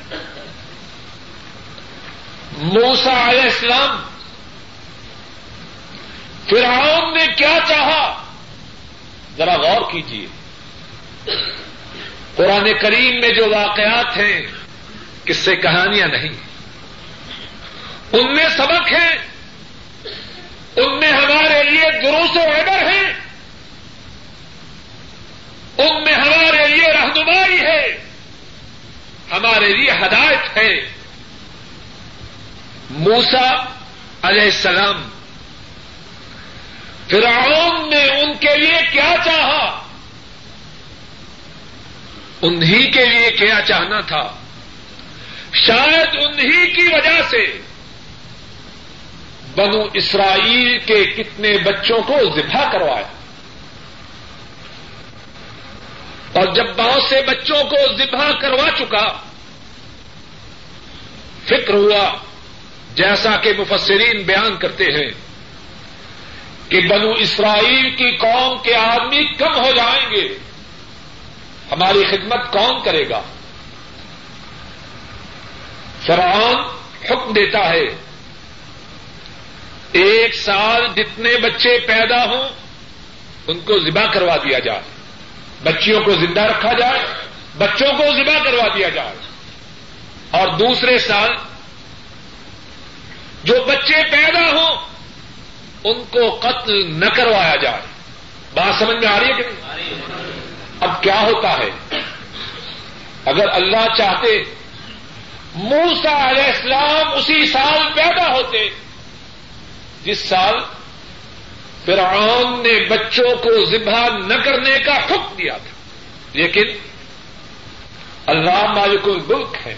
موسا علیہ السلام فرعون نے کیا چاہا؟ ذرا غور کیجیے قرآن کریم میں جو واقعات ہیں، کس سے کہانیاں نہیں، ان میں سبق ہے ان میں ہمارے لیے دروس و عبر ہیں۔ ان میں ہمارے لیے رہنمائی ہے۔ ہمارے لیے ہدایت ہے۔ موسا علیہ السلام فرعون نے ان کے لیے کیا چاہا؟ انہی کے لیے کیا چاہنا تھا؟ شاید انہی کی وجہ سے بنو اسرائیل کے کتنے بچوں کو ذبح کروایا۔ اور جب بہت سے بچوں کو ذبح کروا چکا، فکر ہوا، جیسا کہ مفسرین بیان کرتے ہیں، کہ بنو اسرائیل کی قوم کے آدمی کم ہو جائیں گے۔ ہماری خدمت کون کرے گا؟ فرعون حکم دیتا ہے ایک سال جتنے بچے پیدا ہوں، ان کو ذبح کروا دیا جائے۔ بچیوں کو زندہ رکھا جائے، بچوں کو ذبح کروا دیا جائے۔ اور دوسرے سال جو بچے پیدا ہوں، ان کو قتل نہ کروایا جائے۔ بات سمجھ میں آ رہی ہے کہ نہیں؟ اب کیا ہوتا ہے؟ اگر اللہ چاہتے موسا علیہ السلام اسی سال پیدا ہوتے جس سال فرعون نے بچوں کو ذبح نہ کرنے کا حکم دیا تھا۔ لیکن اللہ مالک الملک ہے۔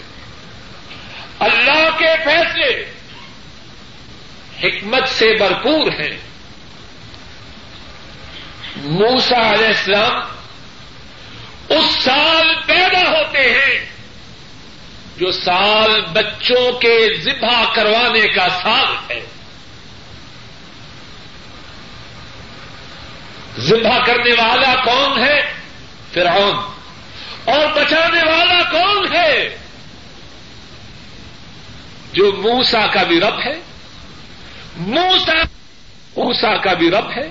اللہ کے فیصلے حکمت سے بھرپور ہیں۔ موسا علیہ السلام اس سال پیدا ہوتے ہیں جو سال بچوں کے ذبح کروانے کا سال ہے۔ ذبح کرنے والا کون ہے؟ فرعون۔ اور بچانے والا کون ہے؟ جو موسا کا بھی رب ہے۔ موسا موسا کا بھی رب ہے۔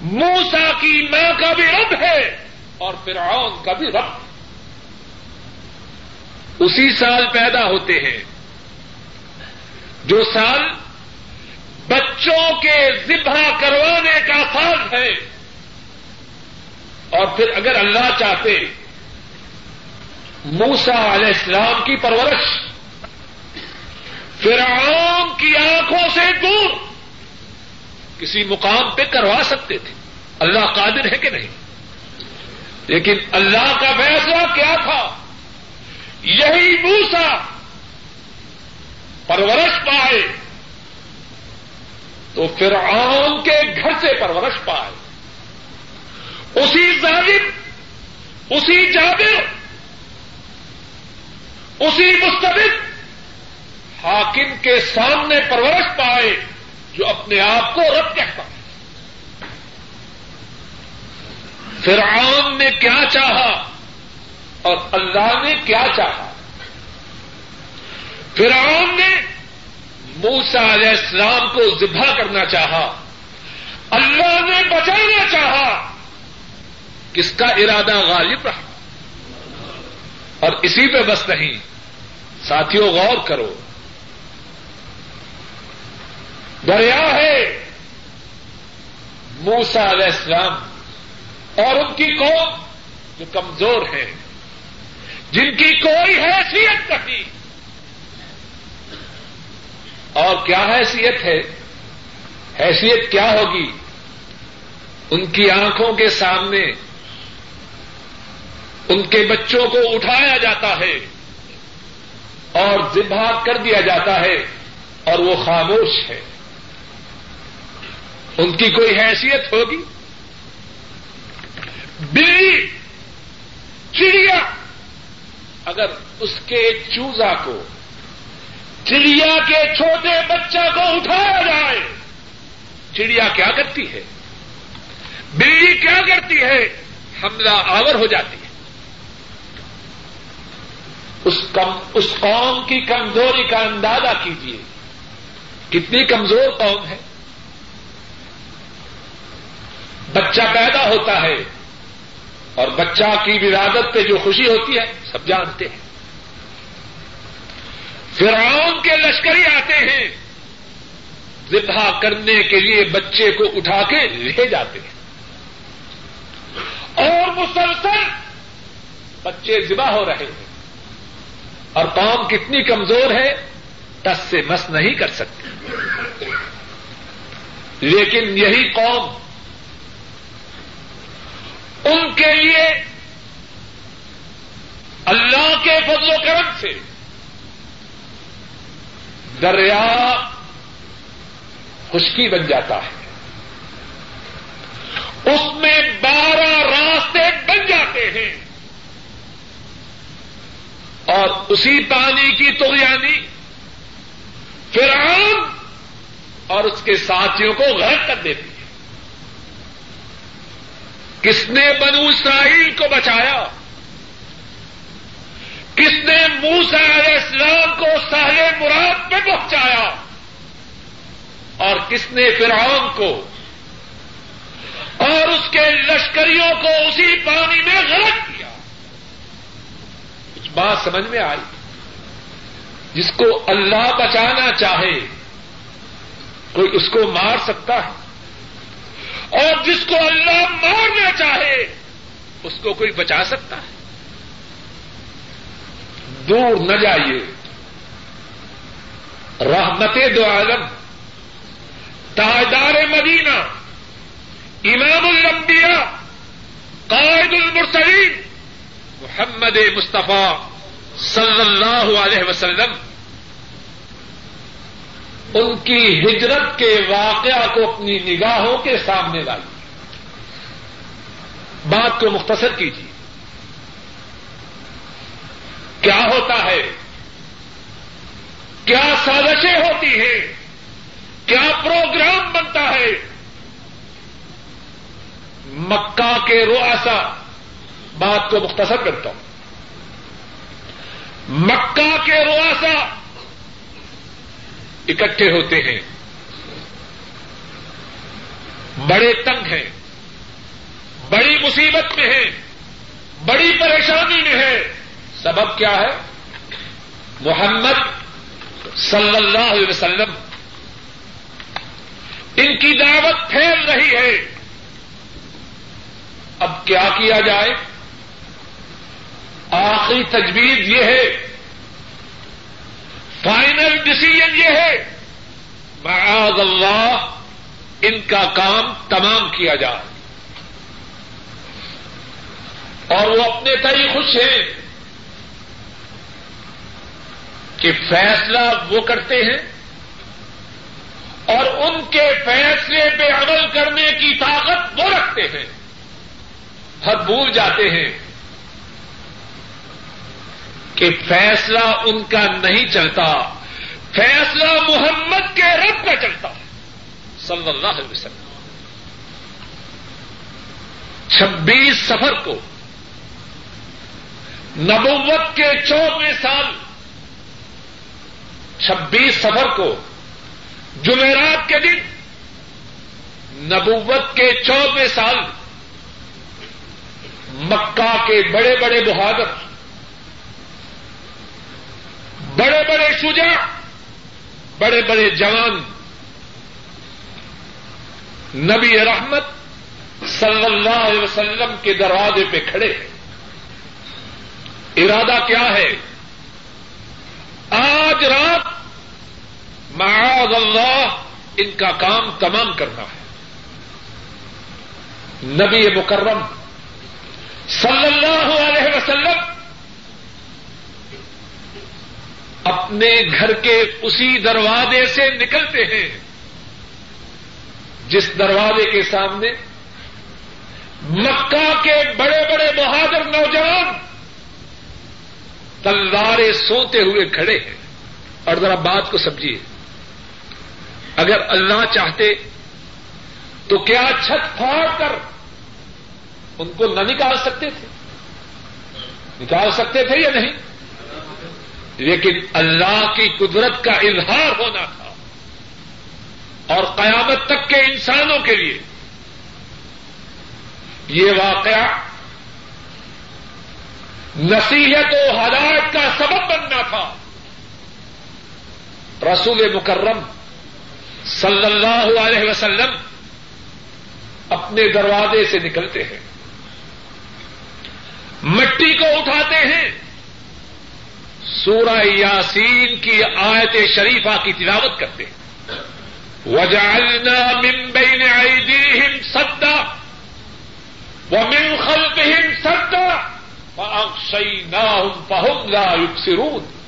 موسا کی ماں کا بھی رب ہے۔ اور فرعون کا بھی رب۔ اسی سال پیدا ہوتے ہیں۔ جو سال بچوں کے ذبح کروانے کا سال ہے۔ اور پھر اگر اللہ چاہتے موسا علیہ السلام کی پرورش، فرعون کی آنکھوں سے دور کسی مقام پہ کروا سکتے تھے۔ اللہ قادر ہے کہ نہیں؟ لیکن اللہ کا فیصلہ کیا تھا؟ یہی موسا پرورش پائے۔ تو فرعون کے گھر سے پرورش پائے۔ اسی ظالم، اسی جابر، اسی مستبد حاکم کے سامنے پرورش پائے جو اپنے آپ کو رب کہتا ہے۔ فرعون نے کیا چاہا اور اللہ نے کیا چاہا؟ فرعون نے موسا علیہ السلام کو ذبح کرنا چاہا۔ اللہ نے بچانا چاہا۔ کس کا ارادہ غالب رہا؟ اور اسی پہ بس نہیں۔ ساتھیوں، غور کرو۔ دریا ہے۔ موسا علیہ السلام اور ان کی قوم جو کمزور ہے جن کی کوئی حیثیت نہیں۔ اور کیا حیثیت ہے؟ حیثیت کیا ہوگی؟ ان کی آنکھوں کے سامنے ان کے بچوں کو اٹھایا جاتا ہے اور ذبح کر دیا جاتا ہے اور وہ خاموش ہے۔ ان کی کوئی حیثیت ہوگی؟ بلی، چڑیا، اگر اس کے چوزا کو چڑیا کے چھوٹے بچہ کو اٹھایا جائے۔ چڑیا کیا کرتی ہے؟ بلی کیا کرتی ہے؟ حملہ آور ہو جاتی ہے۔ اس کم اس قوم کی کمزوری کا اندازہ کیجیے کتنی کمزور قوم ہے۔ بچہ پیدا ہوتا ہے اور بچہ کی ولادت پہ جو خوشی ہوتی ہے، سب جانتے ہیں۔ فرعون کے لشکری آتے ہیں، ذبح کرنے کے لیے بچے کو اٹھا کے لے جاتے ہیں۔ اور مسلسل بچے ذبح ہو رہے ہیں۔ اور قوم کتنی کمزور ہے، ٹس سے مس نہیں کر سکتی۔ لیکن یہی قوم ان کے لیے اللہ کے فضل و کرم سے دریا خشکی بن جاتا ہے۔ اس میں بارہ راستے بن جاتے ہیں۔ اور اسی پانی کی تو یعنی فرعون اور اس کے ساتھیوں کو غرق کر دیتی ہے۔ کس نے بنو اسرائیل کو بچایا؟ کس نے موسا علیہ السلام کو سہل مراد پہ پہنچایا اور کس نے فرعون کو اور اس کے لشکریوں کو اسی پانی میں غلط کیا؟ کچھ بات سمجھ میں آئی۔ جس کو اللہ بچانا چاہے، کوئی اس کو مار سکتا ہے؟ اور جس کو اللہ مارنا چاہے، اس کو کوئی بچا سکتا ہے؟ دور نہ جائیے۔ رحمت دو عالم، تاجدار مدینہ، امام الانبیاء، قائد المرسلین، محمد مصطفیٰ صلی اللہ علیہ وسلم۔ ان کی ہجرت کے واقعہ کو اپنی نگاہوں کے سامنے لائی بات کو مختصر کیجیے کیا ہوتا ہے۔ کیا سازشیں ہوتی ہیں؟ کیا پروگرام بنتا ہے؟ مکہ کے روسا بات کو مختصر کرتا ہوں۔ مکہ کے روسا اکٹھے ہوتے ہیں۔ بڑے تنگ ہیں۔ بڑی مصیبت میں ہیں۔ بڑی پریشانی میں ہے سبب کیا ہے؟ محمد صلی اللہ علیہ وسلم ان کی دعوت پھیل رہی ہے۔ اب کیا کیا جائے؟ آخری تجویز یہ ہے۔ فائنل ڈسیزن یہ ہے۔ معاذ اللہ ان کا کام تمام کیا جائے۔ اور وہ اپنے تئی خوش ہیں۔ کہ فیصلہ وہ کرتے ہیں اور ان کے فیصلے پہ عمل کرنے کی طاقت وہ رکھتے ہیں ہر بھول جاتے ہیں کہ فیصلہ ان کا نہیں چلتا، فیصلہ محمد کے رب کا چلتا۔ صلی اللہ علیہ وسلم۔ چھبیس سفر کو نبوت کے چودہ سال چھبیس سفر کو جمعرات کے دن نبوت کے چودہ سال مکہ کے بڑے بڑے بہادر، بڑے بڑے شجاع، بڑے بڑے جوان، نبی رحمت صلی اللہ علیہ وسلم کے دروازے پہ کھڑے۔ ارادہ کیا ہے؟ آج رات معاذ اللہ، ان کا کام تمام کرنا ہے۔ نبی مکرم صلی اللہ علیہ وسلم اپنے گھر کے اسی دروازے سے نکلتے ہیں۔ جس دروازے کے سامنے مکہ کے بڑے بڑے بہادر نوجوان تلوارے سوتے ہوئے کھڑے ہیں۔ اور ذرا بات کو سمجھیے۔ اگر اللہ چاہتے تو کیا چھت پھاڑ کر ان کو نہ نکال سکتے تھے؟ نکال سکتے تھے یا نہیں؟ لیکن اللہ کی قدرت کا اظہار ہونا تھا۔ اور قیامت تک کے انسانوں کے لیے یہ واقعہ نصیحت و ہدایت کا سبب بننا تھا۔ رسول مکرم صلی اللہ علیہ وسلم اپنے دروازے سے نکلتے ہیں۔ مٹی کو اٹھاتے ہیں۔ سورہ یاسین کی آیت شریفہ کی تلاوت کرتے ہیں۔ وجعلنا من بین ایدیہم سدا ومن خلفہم سدا فاغشیناہم فہم لا یبصرون۔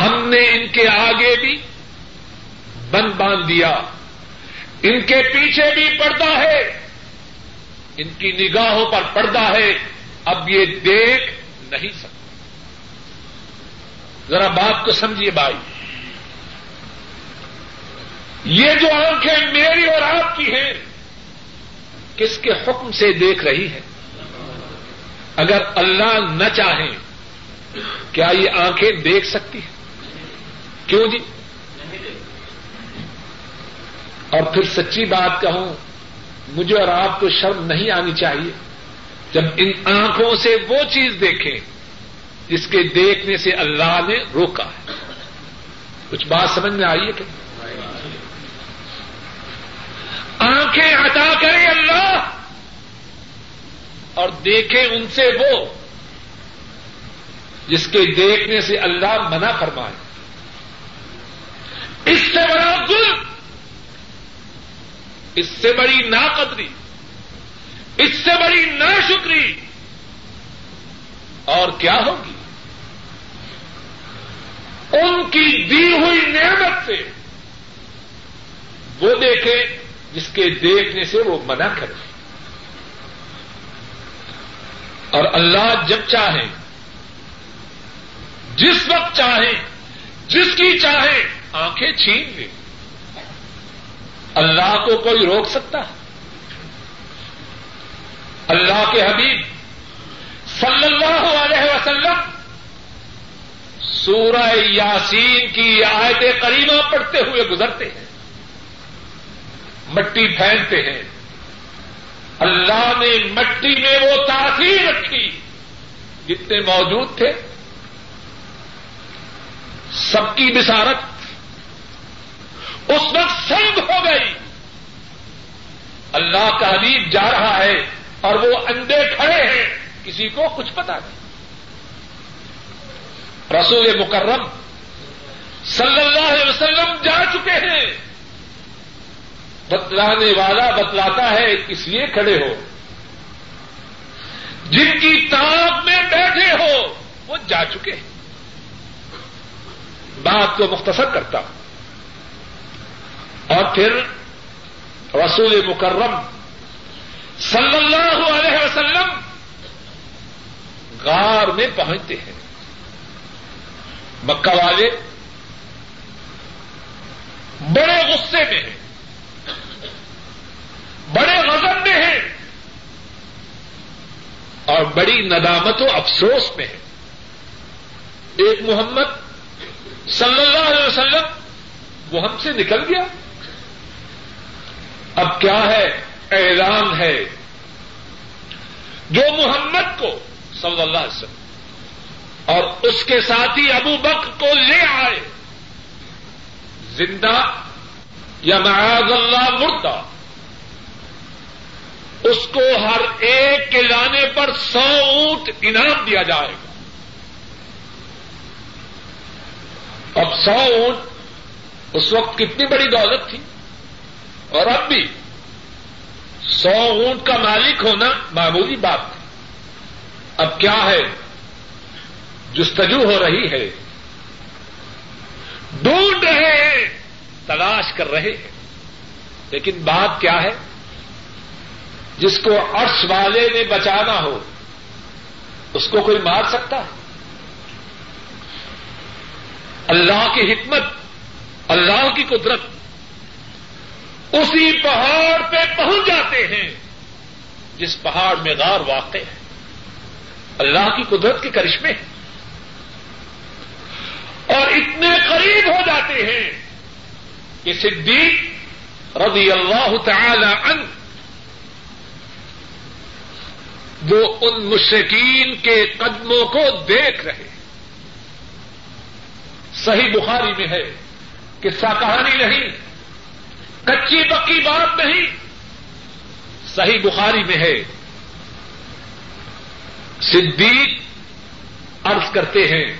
ہم نے ان کے آگے بھی بند باندھ دیا۔ ان کے پیچھے بھی پردہ ہے۔ ان کی نگاہوں پر پردہ ہے۔ اب یہ دیکھ نہیں سکتے ذرا بات کو سمجھیے بھائی۔ یہ جو آنکھیں میری اور آپ کی ہیں، کس کے حکم سے دیکھ رہی ہے اگر اللہ نہ چاہیں، کیا یہ آنکھیں دیکھ سکتی ہیں؟ کیوں جی؟ اور پھر سچی بات کہوں، مجھے اور آپ کو شرم نہیں آنی چاہیے جب ان آنکھوں سے وہ چیز دیکھیں جس کے دیکھنے سے اللہ نے روکا ہے۔ کچھ بات سمجھ میں آئی ہے کہ؟ آنکھیں ہٹا کرے اللہ اور دیکھیں ان سے وہ جس کے دیکھنے سے اللہ منع فرمائے۔ اس سے بڑا ظلم، اس سے بڑی ناقدری، اس سے بڑی ناشکری، اور کیا ہوگی؟ ان کی دی ہوئی نعمت سے وہ دیکھے جس کے دیکھنے سے وہ منع کرے۔ اور اللہ جب چاہیں جس وقت چاہیں جس کی چاہیں آنکھیں چھین لے اللہ کو کوئی روک سکتا؟ ہے اللہ کے حبیب صلی اللہ علیہ وسلم سورہ یاسین کی آیت کریمہ پڑھتے ہوئے گزرتے ہیں۔ مٹی پھینکتے ہیں۔ اللہ نے مٹی میں وہ تاثیر رکھی جتنے موجود تھے۔ سب کی بسارت اس وقت سنگ ہو گئی۔ اللہ کا حبیب جا رہا ہے اور وہ اندے کھڑے ہیں۔ کسی کو کچھ پتا نہیں۔ رسول مکرم صلی اللہ علیہ وسلم جا چکے ہیں۔ بتلانے والا بتلاتا ہے، اس لیے کھڑے ہو۔ جن کی تاب میں بیٹھے ہو، وہ جا چکے ہیں۔ بات کو مختصر کرتا ہوں۔ اور پھر رسول مکرم صلی اللہ علیہ وسلم غار میں پہنچتے ہیں۔ مکہ والے بڑے غصے میں ہیں۔ بڑے غضب میں ہیں۔ اور بڑی ندامت و افسوس میں ہیں۔ ایک محمد صلی اللہ علیہ وسلم وہ ہم سے نکل گیا۔ اب کیا ہے؟ اعلان ہے۔ جو محمد کو صلی اللہ علیہ وسلم اور اس کے ساتھی ابو بک کو لے آئے، زندہ یا معاذ اللہ مردہ، اس کو ہر ایک کے لانے پر سو اونٹ انعام دیا جائے گا۔ اب سو اونٹ اس وقت کتنی بڑی دولت تھی؟ اور اب بھی سو اونٹ کا مالک ہونا معمولی بات تھی اب کیا ہے؟ جستجو ہو رہی ہے۔ ڈھونڈ رہے ہیں، تلاش کر رہے ہیں۔ لیکن بات کیا ہے؟ جس کو عرش والے نے بچانا ہو، اس کو کوئی مار سکتا ہے؟ اللہ کی حکمت، اللہ کی قدرت اسی پہاڑ پہ پہنچ جاتے ہیں۔ جس پہاڑ میں غار واقع ہے۔ اللہ کی قدرت کے کرشمے اور اتنے قریب ہو جاتے ہیں کہ صدیق رضی اللہ تعالی عنہ وہ ان مشرقین کے قدموں کو دیکھ رہے صحیح بخاری میں ہے قصہ کہانی نہیں۔ کچی پکی بات نہیں۔ صحیح بخاری میں ہے۔ صدیق عرض کرتے ہیں،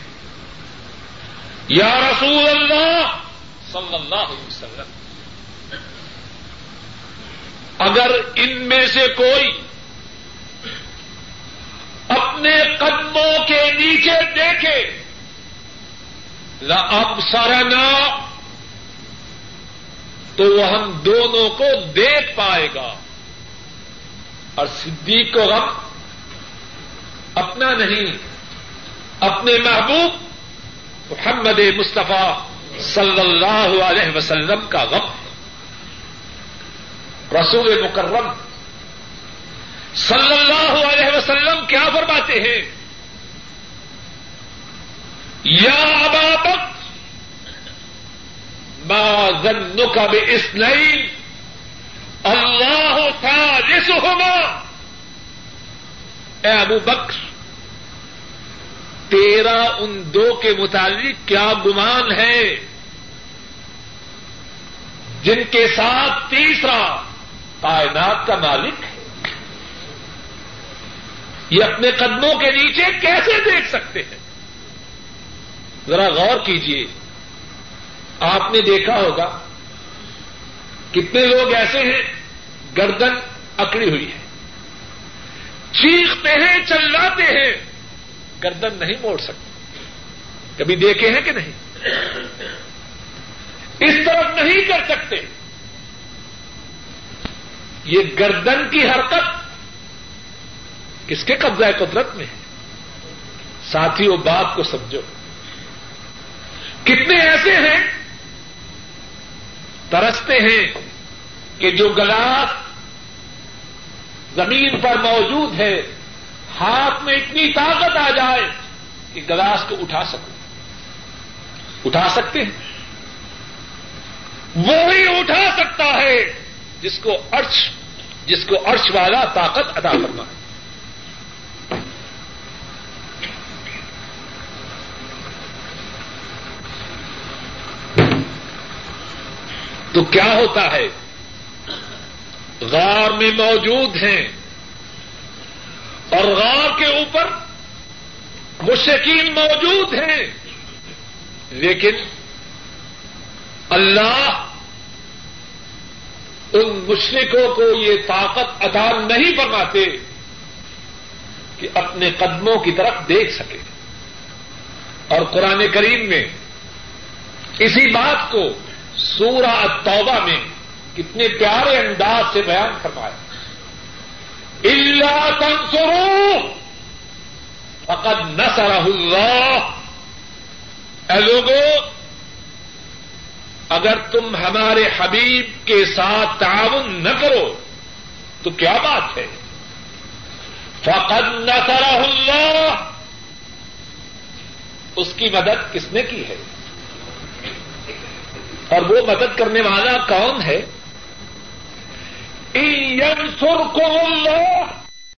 یا رسول اللہ صلی اللہ علیہ وسلم، اگر ان میں سے کوئی اپنے قدموں کے نیچے دیکھے اب سارا تو وہ ہم دونوں کو دیکھ پائے گا۔ اور صدیق کو غم اپنا نہیں، اپنے محبوب محمد مصطفیٰ صلی اللہ علیہ وسلم کا غم۔ رسول مکرم صلی اللہ علیہ وسلم کیا فرماتے ہیں؟ یا ابابک ما ظنك بإثنين. اللہ ثالثهما. اے ابو بکر، تیرا ان دو کے متعلق کیا گمان ہے؟ جن کے ساتھ تیسرا کائنات کا مالک ہے۔ یہ اپنے قدموں کے نیچے کیسے دیکھ سکتے ہیں؟ ذرا غور کیجیے۔ آپ نے دیکھا ہوگا کتنے لوگ ایسے ہیں، گردن اکڑی ہوئی ہے۔ چیختے ہیں، چلاتے ہیں، گردن نہیں موڑ سکتے۔ کبھی دیکھے ہیں کہ نہیں؟ اس طرف نہیں کر سکتے۔ یہ گردن کی حرکت کس کے قبضہ قدرت میں ہے؟ ساتھی بات کو سمجھو۔ کتنے ایسے ہیں ترستے ہیں کہ جو گلاس زمین پر موجود ہے، ہاتھ میں اتنی طاقت آ جائے کہ گلاس کو اٹھا سکو۔ اٹھا سکتے ہیں۔ وہی اٹھا سکتا ہے جس کو ارچ جس کو ارچ والا طاقت ادا کرنا ہے تو کیا ہوتا ہے؟ غار میں موجود ہیں۔ اور غار کے اوپر مشکین موجود ہیں۔ لیکن اللہ ان مشرقوں کو یہ طاقت ادا نہیں فرماتے کہ اپنے قدموں کی طرف دیکھ سکے۔ اور قرآن کریم میں اسی بات کو سورہ توبہ میں کتنے پیارے انداز سے بیان فرمایا اللہ تنسرو فقد نصرہ اللہ اے لوگوں اگر تم ہمارے حبیب کے ساتھ تعاون نہ کرو، تو کیا بات ہے؟ فقد نصرہ اللہ اس کی مدد کس نے کی ہے؟ اور وہ مدد کرنے والا کون ہے؟ سر کو اللہ